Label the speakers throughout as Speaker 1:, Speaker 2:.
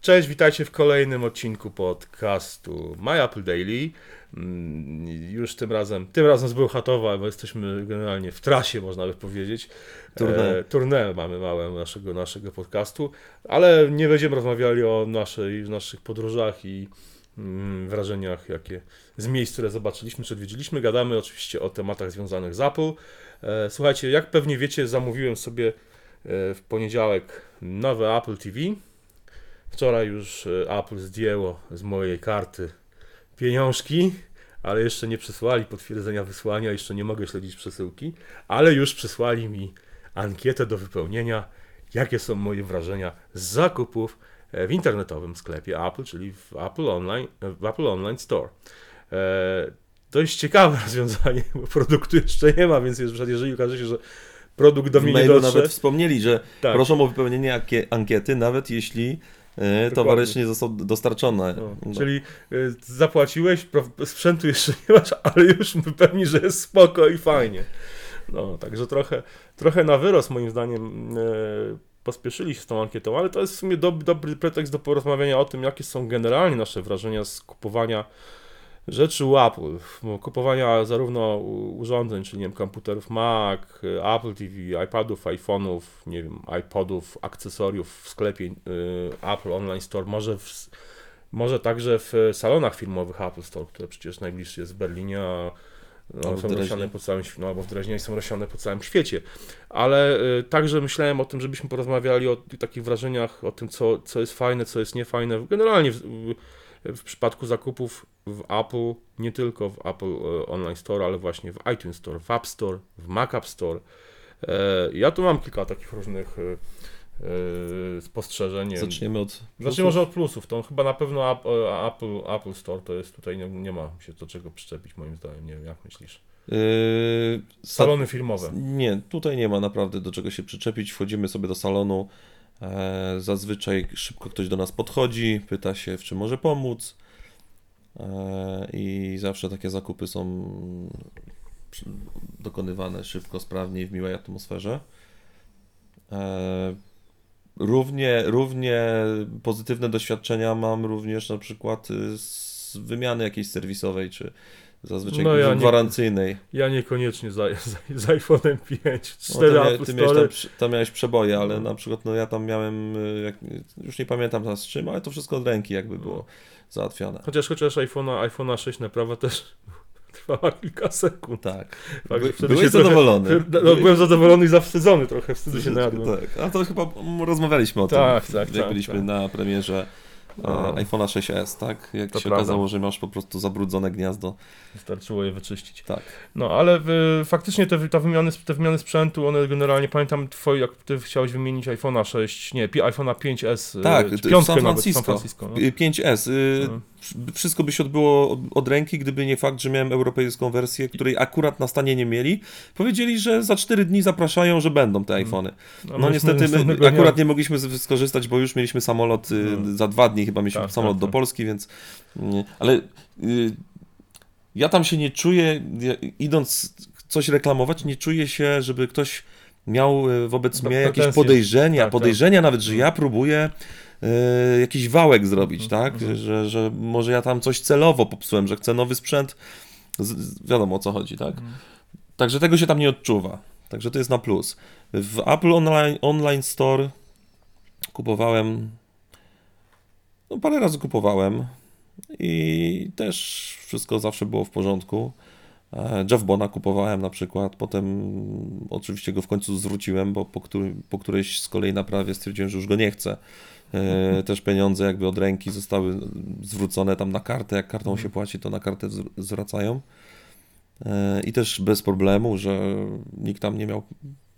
Speaker 1: Cześć, witajcie w kolejnym odcinku podcastu My Apple Daily. Mm, Już tym razem, tym razem z Bełchatowa, bo jesteśmy generalnie w trasie, można by powiedzieć.
Speaker 2: Tournée.
Speaker 1: Tournée mamy małe naszego, naszego podcastu, ale nie będziemy rozmawiali o naszej, naszych podróżach i mm, wrażeniach, jakie z miejsc, które zobaczyliśmy, czy odwiedziliśmy. Gadamy oczywiście o tematach związanych z Apple. E, Słuchajcie, jak pewnie wiecie, zamówiłem sobie e, w poniedziałek nowe Apple TV. Wczoraj już e, Apple zdjęło z mojej karty pieniążki, ale jeszcze nie przysłali potwierdzenia wysłania, jeszcze nie mogę śledzić przesyłki, ale już przysłali mi ankietę do wypełnienia, jakie są moje wrażenia z zakupów e, w internetowym sklepie Apple, czyli w Apple Online, w Apple Online Store. E, Dość ciekawe rozwiązanie, bo produktu jeszcze nie ma, więc jeżeli okaże się, że produkt do
Speaker 2: W
Speaker 1: mnie nie dotrze,
Speaker 2: nawet wspomnieli, że
Speaker 1: Tak.
Speaker 2: proszą o wypełnienie ankie- ankiety, nawet jeśli e,
Speaker 1: Dokładnie.
Speaker 2: jeszcze nie został dostarczony.
Speaker 1: No,
Speaker 2: No.
Speaker 1: Czyli y, zapłaciłeś, sprzętu jeszcze nie masz, ale już wypełni, że jest spoko i fajnie. No, także trochę, trochę na wyrost moim zdaniem y, pospieszyli się z tą ankietą, ale to jest w sumie dob, dobry pretekst do porozmawiania o tym, jakie są generalnie nasze wrażenia z kupowania rzeczy u Apple. Bo Kupowania zarówno urządzeń, czyli nie wiem, komputerów Mac, y, Apple TV, iPadów, iPhone'ów, nie wiem, iPodów, akcesoriów w sklepie y, Apple Online Store, może w, może także w salonach filmowych Apple Store, które przecież najbliższy jest w Berlinie, a no, są rozsiane po całym świecie, no, albo w Dreźnie są rozsiane po całym świecie. Ale y, także myślałem o tym, żebyśmy porozmawiali o takich wrażeniach, o tym, co, co jest fajne, co jest niefajne. Generalnie w, w, przypadku zakupów w Apple, nie tylko w Apple e, Online Store, ale właśnie w iTunes Store, w App Store, w Mac App Store. E, Ja tu mam kilka takich różnych e, spostrzeżeń.
Speaker 2: Zaczniemy od.
Speaker 1: Zacznijmy
Speaker 2: plusów.
Speaker 1: może od plusów. To chyba na pewno App- Apple, Apple Store to jest tutaj, nie, nie ma się do czego przyczepić moim zdaniem. Nie wiem, jak myślisz?
Speaker 2: Yy, sa-
Speaker 1: Salony filmowe.
Speaker 2: Nie, tutaj nie ma naprawdę do czego się przyczepić. Wchodzimy sobie do salonu. E, zazwyczaj szybko ktoś do nas podchodzi, pyta się, w czym może pomóc. E, I zawsze takie zakupy są dokonywane szybko, sprawnie i w miłej atmosferze. E, Równie, równie pozytywne doświadczenia mam również na przykład y, z wymiany jakiejś serwisowej, czy zazwyczaj
Speaker 1: No ja nie-
Speaker 2: gwarancyjnej.
Speaker 1: Ja niekoniecznie za, za, z iPhone'em 5,
Speaker 2: No,
Speaker 1: 4
Speaker 2: tam, mia-
Speaker 1: Apple
Speaker 2: ty miałeś tam, tam miałeś przeboje, ale
Speaker 1: No.
Speaker 2: na przykład no ja tam miałem, y, jak, już nie pamiętam teraz z czym, ale to wszystko od ręki jakby było
Speaker 1: No.
Speaker 2: załatwiane.
Speaker 1: Chociaż, chociaż iPhone'a iPhone'a 6 naprawa też trwała kilka sekund.
Speaker 2: Tak.
Speaker 1: Także
Speaker 2: By, byłeś
Speaker 1: się trochę-
Speaker 2: zadowolony.
Speaker 1: No, byłem zadowolony i zawstydzony trochę, wstydu się najadłem.
Speaker 2: Tak, a to chyba rozmawialiśmy o
Speaker 1: Tak,
Speaker 2: tym,
Speaker 1: tak,
Speaker 2: jak
Speaker 1: tak,
Speaker 2: byliśmy
Speaker 1: tak.
Speaker 2: na premierze
Speaker 1: No.
Speaker 2: iPhone'a 6s, tak? Jak
Speaker 1: To
Speaker 2: się
Speaker 1: prawda.
Speaker 2: okazało, że masz po prostu zabrudzone gniazdo.
Speaker 1: Wystarczyło je wyczyścić.
Speaker 2: Tak.
Speaker 1: No, ale w, faktycznie te, te, wymiany, te wymiany sprzętu, one generalnie, pamiętam twoi, jak ty chciałeś wymienić iPhone'a 6, nie, iPhone'a 5S,
Speaker 2: Tak,
Speaker 1: y, piątkę
Speaker 2: San
Speaker 1: nawet,
Speaker 2: Francisco.
Speaker 1: San Francisco. No.
Speaker 2: Y, 5S. y,
Speaker 1: No.
Speaker 2: Wszystko by się odbyło od, od ręki, gdyby nie fakt, że miałem europejską wersję, której akurat na stanie nie mieli. Powiedzieli, że za 4 dni zapraszają, że będą te iPhony. No,
Speaker 1: myśmy
Speaker 2: niestety my akurat nie mogliśmy skorzystać, bo już mieliśmy samolot y,
Speaker 1: No.
Speaker 2: za dwa dni, chyba mieliśmy
Speaker 1: Tak,
Speaker 2: samolot
Speaker 1: tak,
Speaker 2: do
Speaker 1: tak.
Speaker 2: Polski, więc. y, Ale y, ja tam się nie czuję, idąc coś reklamować, nie czuję się, żeby ktoś miał wobec
Speaker 1: No,
Speaker 2: mnie jakieś podejrzenia,
Speaker 1: Tak,
Speaker 2: podejrzenia nawet, że ja próbuję y, jakiś wałek zrobić,
Speaker 1: Mhm,
Speaker 2: tak?
Speaker 1: mhm.
Speaker 2: Że, że może ja tam coś celowo popsułem, że chcę nowy sprzęt. Z, wiadomo o co chodzi, tak?
Speaker 1: Mhm.
Speaker 2: Także tego się tam nie odczuwa. Także to jest na plus. W Apple Online, Online Store kupowałem. No, parę razy kupowałem i też wszystko zawsze było w porządku. E, Jeff Bona kupowałem na przykład, potem oczywiście go w końcu zwróciłem, bo po, który, po którejś z kolei naprawie stwierdziłem, że już go nie chcę. E, Też pieniądze jakby od ręki zostały zwrócone tam na kartę, jak kartą się płaci, to na kartę zwr- zwracają. E, I też bez problemu, że nikt tam nie miał,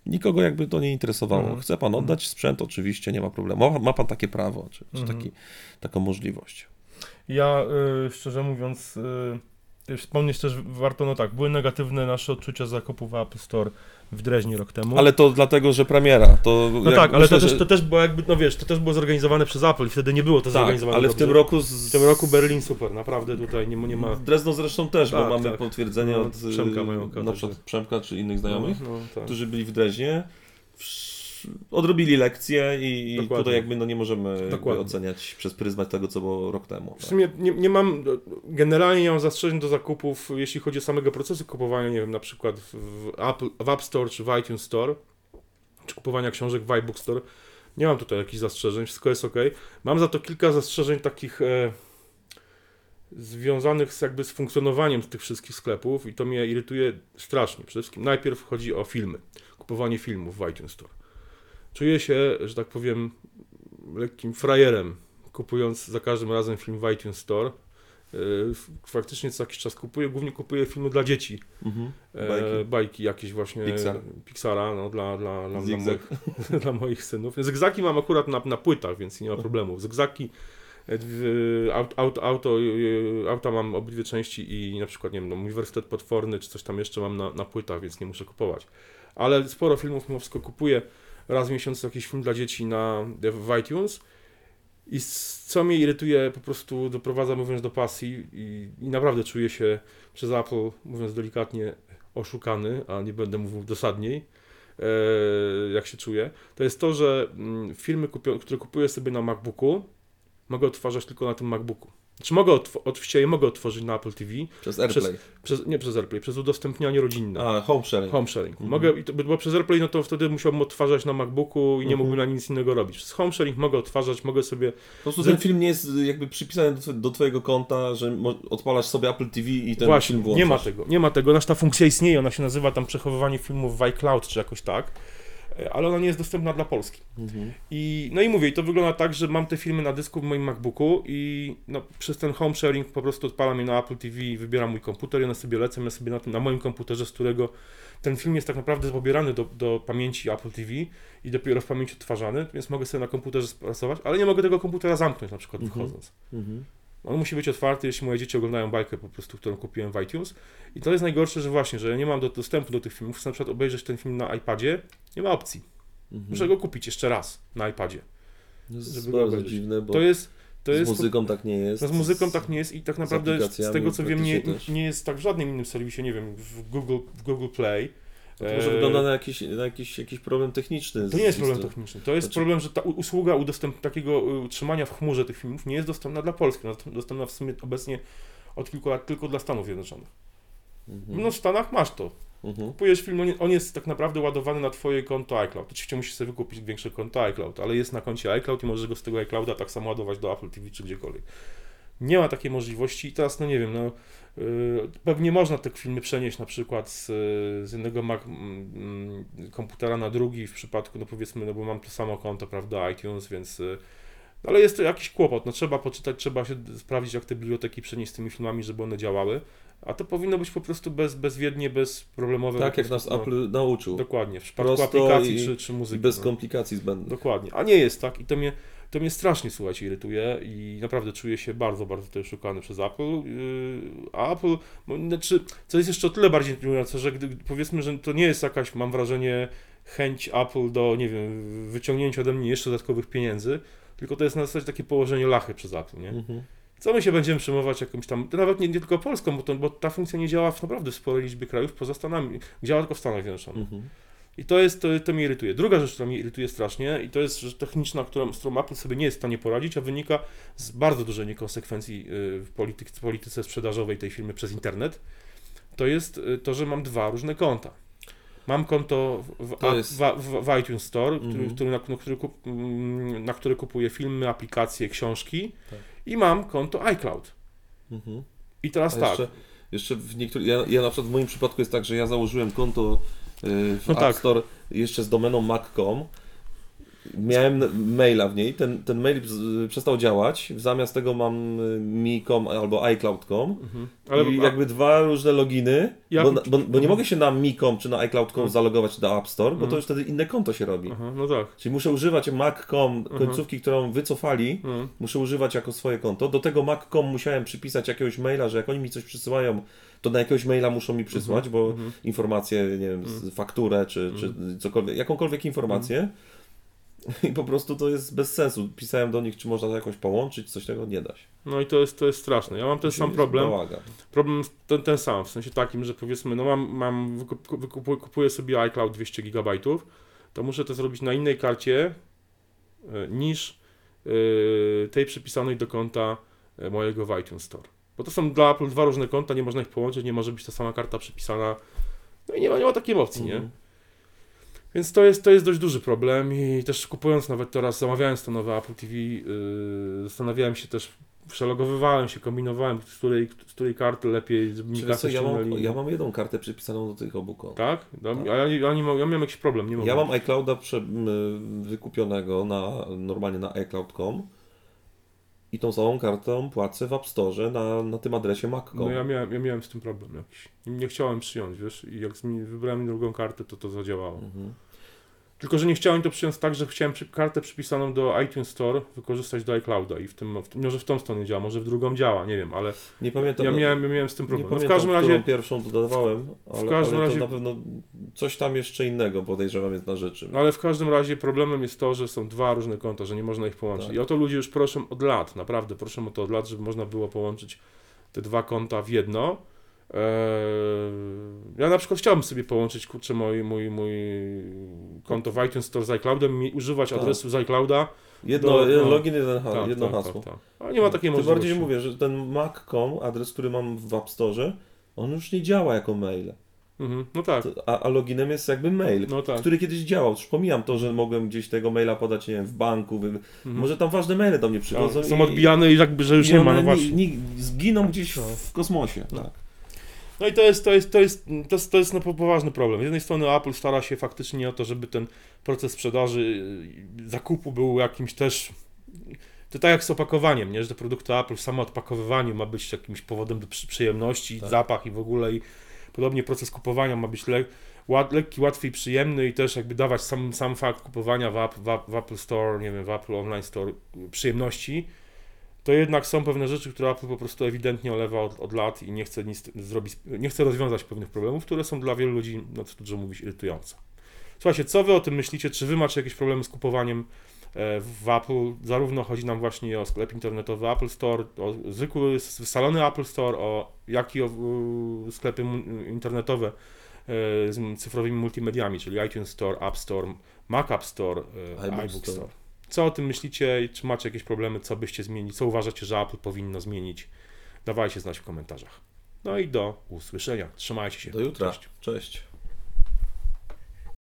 Speaker 2: nikogo jakby to nie interesowało.
Speaker 1: Mhm.
Speaker 2: Chce pan oddać sprzęt? Oczywiście, nie ma problemu. Ma, ma pan takie prawo, czy, czy
Speaker 1: Mhm.
Speaker 2: taki, taką możliwość.
Speaker 1: Ja y, szczerze mówiąc, y, wspomnieć też warto, no tak, były negatywne nasze odczucia zakupów w Apple Store w Dreźnie rok temu.
Speaker 2: Ale to dlatego, że premiera. To
Speaker 1: no tak, ale
Speaker 2: myślę,
Speaker 1: to, też,
Speaker 2: że-
Speaker 1: to też było jakby, no wiesz, to też było zorganizowane przez Apple i wtedy nie było to
Speaker 2: tak,
Speaker 1: zorganizowane
Speaker 2: ale w tym roku z...
Speaker 1: W tym roku Berlin super, naprawdę tutaj nie, nie ma...
Speaker 2: W Drezno zresztą też, bo
Speaker 1: Tak,
Speaker 2: mamy
Speaker 1: tak.
Speaker 2: potwierdzenie
Speaker 1: No,
Speaker 2: od y,
Speaker 1: Przemka
Speaker 2: na przykład
Speaker 1: że-
Speaker 2: Przemka czy innych znajomych,
Speaker 1: No, no, tak.
Speaker 2: którzy byli w Dreźnie. Odrobili lekcję i,
Speaker 1: Dokładnie.
Speaker 2: tutaj jakby no nie możemy
Speaker 1: Dokładnie.
Speaker 2: oceniać przez pryzmat tego, co było rok temu.
Speaker 1: W
Speaker 2: Tak?
Speaker 1: sumie nie, nie mam, generalnie nie mam zastrzeżeń do zakupów, jeśli chodzi o samego procesu kupowania, nie wiem, na przykład w, w, Apple, w App Store czy w iTunes Store, czy kupowania książek w iBook Store. Nie mam tutaj jakichś zastrzeżeń, wszystko jest ok. Mam za to kilka zastrzeżeń takich e, związanych z jakby z funkcjonowaniem tych wszystkich sklepów i to mnie irytuje strasznie. Przede wszystkim najpierw chodzi o filmy, kupowanie filmów w iTunes Store. Czuję się, że tak powiem, lekkim frajerem, kupując za każdym razem film w iTunes Store. Yy, Faktycznie co jakiś czas kupuję, głównie kupuję filmy dla dzieci.
Speaker 2: Mhm.
Speaker 1: E,
Speaker 2: Bajki.
Speaker 1: bajki jakieś właśnie
Speaker 2: Pixar.
Speaker 1: Pixara, no, dla, dla, dla, dla, moich, dla moich synów. Zygzaki mam akurat na, na płytach, więc nie ma problemów. Zygzaki, e, aut, aut, auto, e, auta mam obydwie części i na przykład, nie wiem, no, Uniwersytet Potworny czy coś tam jeszcze mam na, na płytach, więc nie muszę kupować. Ale sporo filmów mimo wszystko kupuję. Raz w miesiącu jakiś film dla dzieci na, w iTunes. I co mnie irytuje, po prostu doprowadza, mówiąc, do pasji i, i naprawdę czuję się przez Apple, mówiąc delikatnie, oszukany, a nie będę mówił dosadniej, e, jak się czuję, to jest to, że mm, filmy, które kupuję sobie na MacBooku, mogę odtwarzać tylko na tym MacBooku. Znaczy mogę, otw- oczywiście je mogę otworzyć na Apple TV,
Speaker 2: Przez AirPlay.
Speaker 1: przez, nie przez AirPlay, przez udostępnianie rodzinne.
Speaker 2: A, home sharing.
Speaker 1: Home sharing.
Speaker 2: Mhm.
Speaker 1: Mogę, i to, bo przez AirPlay, no to wtedy musiałbym odtwarzać na MacBooku i nie
Speaker 2: Mhm.
Speaker 1: mógłbym na nic innego robić. Przez home sharing mogę odtwarzać, mogę sobie
Speaker 2: Po prostu ten film nie jest jakby przypisany do, do twojego konta, że odpalasz sobie Apple TV i ten
Speaker 1: Właśnie,
Speaker 2: film włączasz.
Speaker 1: nie ma tego, nie ma tego. Nasza ta funkcja istnieje, ona się nazywa tam przechowywanie filmów w iCloud czy jakoś tak, ale ona nie jest dostępna dla Polski.
Speaker 2: Mhm.
Speaker 1: I, no i mówię, i to wygląda tak, że mam te filmy na dysku w moim MacBooku i no, przez ten home sharing po prostu odpalam je na Apple TV i wybieram mój komputer i one sobie lecą, ja sobie na, tym, na moim komputerze, z którego ten film jest tak naprawdę pobierany do, do pamięci Apple TV i dopiero w pamięci odtwarzany, więc mogę sobie na komputerze spracować, ale nie mogę tego komputera zamknąć na przykład
Speaker 2: Mhm.
Speaker 1: wychodząc.
Speaker 2: Mhm.
Speaker 1: On musi być otwarty, jeśli moje dzieci oglądają bajkę po prostu, którą kupiłem w iTunes. I to jest najgorsze, że właśnie, że ja nie mam do, dostępu do tych filmów. Chcę na przykład obejrzeć ten film na iPadzie, nie ma opcji.
Speaker 2: Mhm.
Speaker 1: Muszę go kupić jeszcze raz na iPadzie.
Speaker 2: To jest bardzo dziwne, bo
Speaker 1: To jest. To
Speaker 2: z
Speaker 1: jest
Speaker 2: muzyką tak nie jest.
Speaker 1: no z muzyką tak nie jest i tak naprawdę z,
Speaker 2: aplikacjami
Speaker 1: tego co wiem nie, nie jest tak w żadnym innym serwisie, nie wiem, w Google, w Google Play.
Speaker 2: To może
Speaker 1: E,
Speaker 2: wygląda na jakiś, na jakiś, jakiś problem techniczny.
Speaker 1: To nie jest problem techniczny. To jest
Speaker 2: Znaczy-
Speaker 1: problem, że ta usługa udostęp takiego y, utrzymania w chmurze tych filmów nie jest dostępna dla Polski. Dostępna w sumie obecnie od kilku lat tylko dla Stanów Zjednoczonych.
Speaker 2: Mhm.
Speaker 1: No w Stanach masz to.
Speaker 2: Mhm.
Speaker 1: Kupujesz film, on on jest tak naprawdę ładowany na twoje konto iCloud. Oczywiście musisz sobie wykupić większe konto iCloud, ale jest na koncie iCloud i możesz go z tego iClouda tak samo ładować do Apple TV czy gdziekolwiek. Nie ma takiej możliwości i teraz, no nie wiem, no yy, pewnie można te filmy przenieść na przykład z, z jednego Mac, mm, komputera na drugi w przypadku, no powiedzmy, no bo mam to samo konto, prawda, iTunes, więc yy, ale jest to jakiś kłopot, no trzeba poczytać, trzeba się sprawdzić, jak te biblioteki przenieść z tymi filmami, żeby one działały, a to powinno być po prostu bez, bezwiednie, bezproblemowe.
Speaker 2: Tak jak nas
Speaker 1: no.
Speaker 2: Apple nauczył.
Speaker 1: Dokładnie, w przypadku
Speaker 2: Prosto
Speaker 1: aplikacji czy, czy muzyki.
Speaker 2: bez
Speaker 1: no.
Speaker 2: komplikacji zbędnych.
Speaker 1: Dokładnie, a nie jest tak i to mnie, to mnie strasznie, słuchajcie, irytuje i naprawdę czuję się bardzo, bardzo tutaj szukany przez Apple, yy, a Apple, no, znaczy, co jest jeszcze o tyle bardziej intrygujące, że gdy, powiedzmy, że to nie jest jakaś, mam wrażenie, chęć Apple do, nie wiem, wyciągnięcia ode mnie jeszcze dodatkowych pieniędzy, tylko to jest na zasadzie takie położenie lachy przez Apple, nie?
Speaker 2: Mhm.
Speaker 1: Co my się będziemy przejmować jakimś tam, to nawet nie, nie tylko Polską, bo, to, bo ta funkcja nie działa w naprawdę sporej liczbie krajów poza Stanami, działa tylko w Stanach Zjednoczonych.
Speaker 2: Mhm.
Speaker 1: I to jest, to, to mnie irytuje. Druga rzecz, która mnie irytuje strasznie i to jest rzecz techniczna, którą, z którą Apple sobie nie jest w stanie poradzić, a wynika z bardzo dużej niekonsekwencji y, w polityk, polityce sprzedażowej tej firmy przez internet, to jest y, to, że mam dwa różne konta. Mam konto w, w,
Speaker 2: To
Speaker 1: a-
Speaker 2: jest-
Speaker 1: w, w, w iTunes Store, który,
Speaker 2: Mhm.
Speaker 1: który, na, na, który kup, mm, na który kupuję filmy, aplikacje, książki
Speaker 2: Tak.
Speaker 1: i mam konto iCloud.
Speaker 2: Mhm.
Speaker 1: I teraz
Speaker 2: A
Speaker 1: tak,
Speaker 2: jeszcze, jeszcze w niektórych, ja, ja na przykład w moim przypadku jest tak, że ja założyłem konto w
Speaker 1: No
Speaker 2: App
Speaker 1: tak.
Speaker 2: Store jeszcze z domeną mac.com. Miałem maila w niej, ten, ten mail przestał działać, zamiast tego mam y, mi.com albo iCloud.com
Speaker 1: mhm. ale
Speaker 2: i jakby dwa różne loginy,
Speaker 1: Jak-
Speaker 2: bo, bo, bo nie mogę się na mi.com czy na iCloud.com
Speaker 1: Mhm.
Speaker 2: zalogować do App Store, bo to
Speaker 1: Mhm.
Speaker 2: już wtedy inne konto się robi.
Speaker 1: Aha, no tak.
Speaker 2: Czyli muszę używać mac.com
Speaker 1: Mhm.
Speaker 2: końcówki, którą wycofali,
Speaker 1: Mhm.
Speaker 2: muszę używać jako swoje konto. Do tego Mac.com musiałem przypisać jakiegoś maila, że jak oni mi coś przysyłają, to na jakiegoś maila muszą mi przysłać, bo
Speaker 1: Mhm.
Speaker 2: informacje, nie wiem, fakturę czy, czy cokolwiek, jakąkolwiek informację. I po prostu to jest bez sensu. Pisałem do nich, czy można to jakoś połączyć, coś tego nie da się.
Speaker 1: No i to jest, to jest straszne. Ja mam ten sam problem.
Speaker 2: Bałagan.
Speaker 1: Problem ten, ten sam, w sensie takim, że powiedzmy, no mam, mam wykup, wykupuję, kupuję sobie iCloud 200 GB, to muszę to zrobić na innej karcie e, niż e, tej przypisanej do konta e, mojego w iTunes Store. Bo to są dla Apple dwa różne konta, nie można ich połączyć, nie może być ta sama karta przypisana. No i nie ma, nie ma takiej opcji, nie? Więc to jest, to jest dość duży problem i też kupując nawet teraz, zamawiając to nowe Apple TV, yy, zastanawiałem się też, przelogowywałem się, kombinowałem, z której, z której karty lepiej, mi
Speaker 2: co,
Speaker 1: kartę
Speaker 2: ja, mam, ja mam jedną kartę przypisaną do tych obu kont.
Speaker 1: Tak?
Speaker 2: Tak.
Speaker 1: A ja, ja, nie mam, ja miałem jakiś problem, nie mogę.
Speaker 2: Ja mam iClouda prze, wykupionego na, normalnie na iCloud.com i tą samą kartą płacę w App Store na, na tym adresie mac.com.
Speaker 1: No ja miałem, ja miałem z tym problem jakiś. Nie chciałem przyjąć, wiesz, i jak wybrałem drugą kartę, to to zadziałało.
Speaker 2: Mhm.
Speaker 1: Tylko, że nie chciałem to przyjąć tak, że chciałem kartę przypisaną do iTunes Store wykorzystać do iClouda i w tym, w tym, może w tą stronę działa, może w drugą działa, nie wiem, ale
Speaker 2: Nie pamiętam.
Speaker 1: ja miałem, ja miałem z tym
Speaker 2: nie
Speaker 1: problem. No w każdym razie,
Speaker 2: pierwszą dodawałem, ale,
Speaker 1: każdym
Speaker 2: ale
Speaker 1: razie-
Speaker 2: na pewno coś tam jeszcze innego podejrzewam jest na rzeczy.
Speaker 1: no ale w każdym razie problemem jest to, że są dwa różne konta, że nie można ich połączyć.
Speaker 2: Tak.
Speaker 1: I o to ludzie już proszą od lat, naprawdę proszą o to od lat, żeby można było połączyć te dwa konta w jedno. Eee, ja na przykład chciałbym sobie połączyć, kurczę, mój, mój, mój konto w iTunes Store z iCloudem i używać
Speaker 2: Tak.
Speaker 1: adresu z iClouda.
Speaker 2: Jedno,
Speaker 1: Do-
Speaker 2: jeden
Speaker 1: no.
Speaker 2: login, jeden ha,
Speaker 1: Tak,
Speaker 2: jedno
Speaker 1: tak,
Speaker 2: hasło.
Speaker 1: Tak, tak. Ale nie ma takiej
Speaker 2: Tym
Speaker 1: możliwości.
Speaker 2: bardziej mówię, że ten mac.com, adres, który mam w App Store, on już nie działa jako mail.
Speaker 1: Mhm. No tak,
Speaker 2: A, a loginem jest jakby mail,
Speaker 1: no tak.
Speaker 2: który kiedyś działał. Już pomijam to, że mogłem gdzieś tego maila podać, nie wiem, w banku. W,
Speaker 1: Mhm.
Speaker 2: Może tam ważne maile do mnie przychodzą.
Speaker 1: Tak, Są
Speaker 2: i-
Speaker 1: odbijane i jakby, że już
Speaker 2: i
Speaker 1: nie ma, no właśnie.
Speaker 2: ni- ni- zginą gdzieś
Speaker 1: No.
Speaker 2: w kosmosie.
Speaker 1: No.
Speaker 2: Tak.
Speaker 1: No i to jest, to jest, to jest, to jest, to jest no, po- poważny problem. Z jednej strony Apple stara się faktycznie o to, żeby ten proces sprzedaży, y, zakupu był jakimś też. To tak jak z opakowaniem, nie? że te produkty Apple, samo odpakowywanie ma być jakimś powodem do przy- przyjemności,
Speaker 2: Tak.
Speaker 1: zapach i w ogóle. I podobnie proces kupowania ma być le, łat, lekki, łatwy i przyjemny i też jakby dawać sam, sam fakt kupowania w, w, w Apple Store, nie wiem, w Apple Online Store przyjemności. To jednak są pewne rzeczy, które Apple po prostu ewidentnie olewa od, od lat i nie chce nic zrobić, nie chce rozwiązać pewnych problemów, które są dla wielu ludzi, no co dużo mówić, irytujące. Słuchajcie, co wy o tym myślicie? Czy wy macie jakieś problemy z kupowaniem e, w Apple? Zarówno chodzi nam właśnie o sklep internetowy Apple Store, o zwykły salony Apple Store, o, jak i o sklepy internetowe e, z cyfrowymi multimediami, czyli iTunes Store, App Store, Mac App Store, e,
Speaker 2: iBook
Speaker 1: iBook
Speaker 2: Store.
Speaker 1: Store. Co o tym myślicie? Czy macie jakieś problemy? Co byście zmienić? Co uważacie, że Apple powinno zmienić? Dawajcie znać w komentarzach. No i do usłyszenia. Trzymajcie się.
Speaker 2: Do jutra.
Speaker 1: Cześć.
Speaker 2: Cześć.